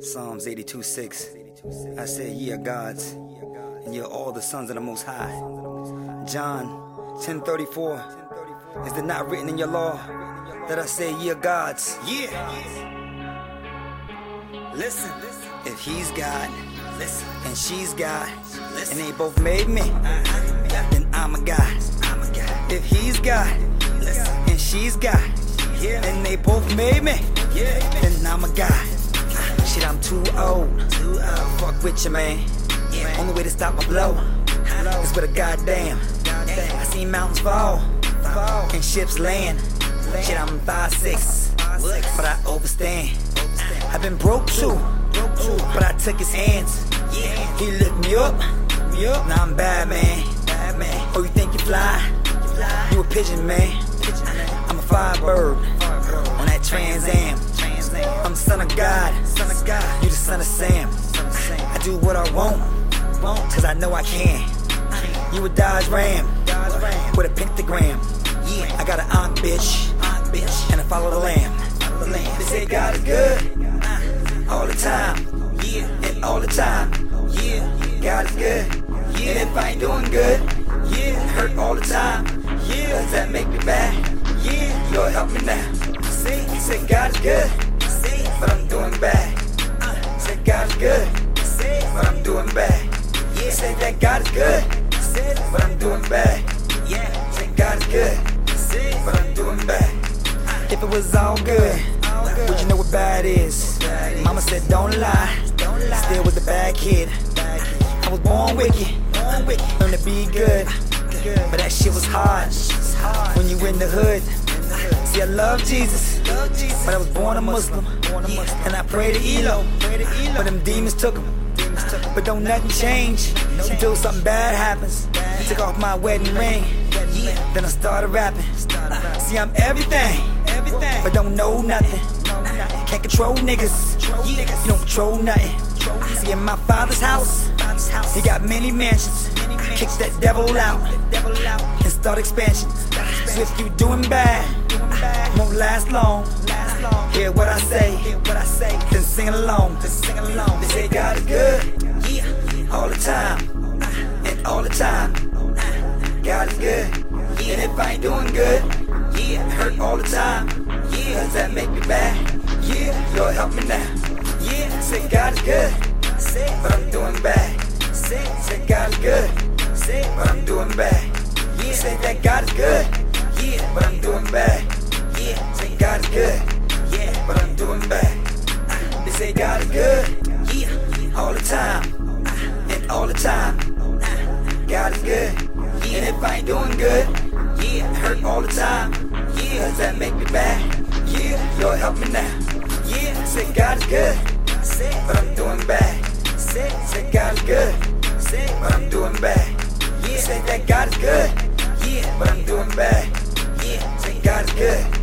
Psalms 82 6. I said, Ye are gods, and ye are all the sons of the Most High. John 10 34. Is it not written in your law that I say, Ye are gods? Yeah. Listen, if he's God, listen, and she's God, listen, and they both made me, uh-huh. then I'm a God. I'm a God. If he's God, listen, and she's God, and they both made me, yeah, I'm a God. Ah, shit, I'm too old. Too old. Fuck with you, man. Yeah. Only way to stop my blow is with a goddamn. I seen mountains fall, fall, and ships land. Shit, I'm five six, but I overstand. I've been broke too, but I took his hands. Yeah. He lifted me up. Now I'm bad man. Oh, you think you fly? You a pigeon man. I'm a firebird do what I want, cause I know I can. You a Dodge Ram with a pentagram. Yeah, I got an aunt bitch, and I follow the lamb. They say God is good uh, all the time, and all the time. God is good, and if I ain't doing good, yeah, hurt all the time. Does that make me bad? Yeah, Lord help me now. See, say God is good that God is good, but I'm doing bad. Yeah, Say God is good, but I'm doing bad. If it was all good, would you know what bad is? Mama said don't lie, still was a bad kid. I was born wicked, learned to be good, but that shit was hard when you in the hood. See, I love Jesus, but I was born a Muslim. And I pray to Allah, but them demons took him. But don't nothing change until something bad happens. I Took off my wedding ring, then I started rapping. See, I'm everything, but don't know nothing. Can't control niggas, you don't control nothing. See, in my father's house, he got many mansions. Kick that devil out and start expansion. So if you doing bad, won't last long. Hear what I say, then sing along. They say God good, and if I ain't doing good, Yeah, hurt all the time. Yeah, does that make me bad? Yeah, Lord help me now. Yeah, say God is good, say but I'm doing bad. Say God is good, say but I'm doing bad. Yeah, say that God is good, yeah, but I'm doing bad. Yeah, say God is good yeah, but I'm doing bad. Uh, they say God is good, doing good, Yeah, I hurt all the time. Yeah, does that make me bad? Yeah, Lord help me now. Yeah Say God is good, say, but I'm doing bad. Say God is good, Say but I'm doing bad. Yeah Say that God is good, yeah, but I'm doing bad. Yeah Say God is good,